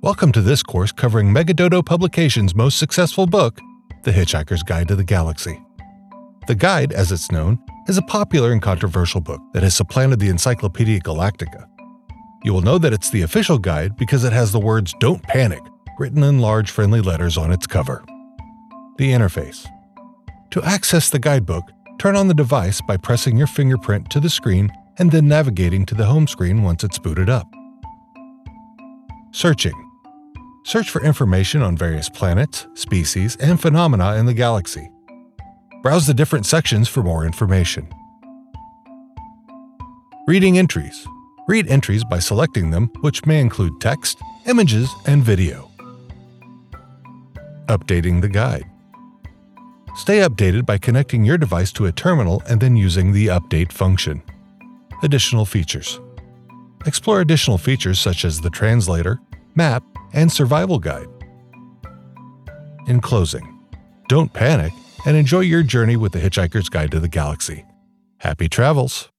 Welcome to this course covering Megadodo Publications' most successful book, The Hitchhiker's Guide to the Galaxy. The Guide, as it's known, is a popular and controversial book that has supplanted the Encyclopedia Galactica. You will know that it's the official guide because it has the words Don't Panic written in large friendly letters on its cover. The interface. To access the guidebook, turn on the device by pressing your fingerprint to the screen and then navigating to the home screen once it's booted up. Searching. Search for information on various planets, species, and phenomena in the galaxy. Browse the different sections for more information. Reading entries. Read entries by selecting them, which may include text, images, and video. Updating the guide. Stay updated by connecting your device to a terminal and then using the Update function. Additional features. Explore additional features such as the translator, map, and survival guide. In closing, don't panic and enjoy your journey with the Hitchhiker's Guide to the Galaxy. Happy travels!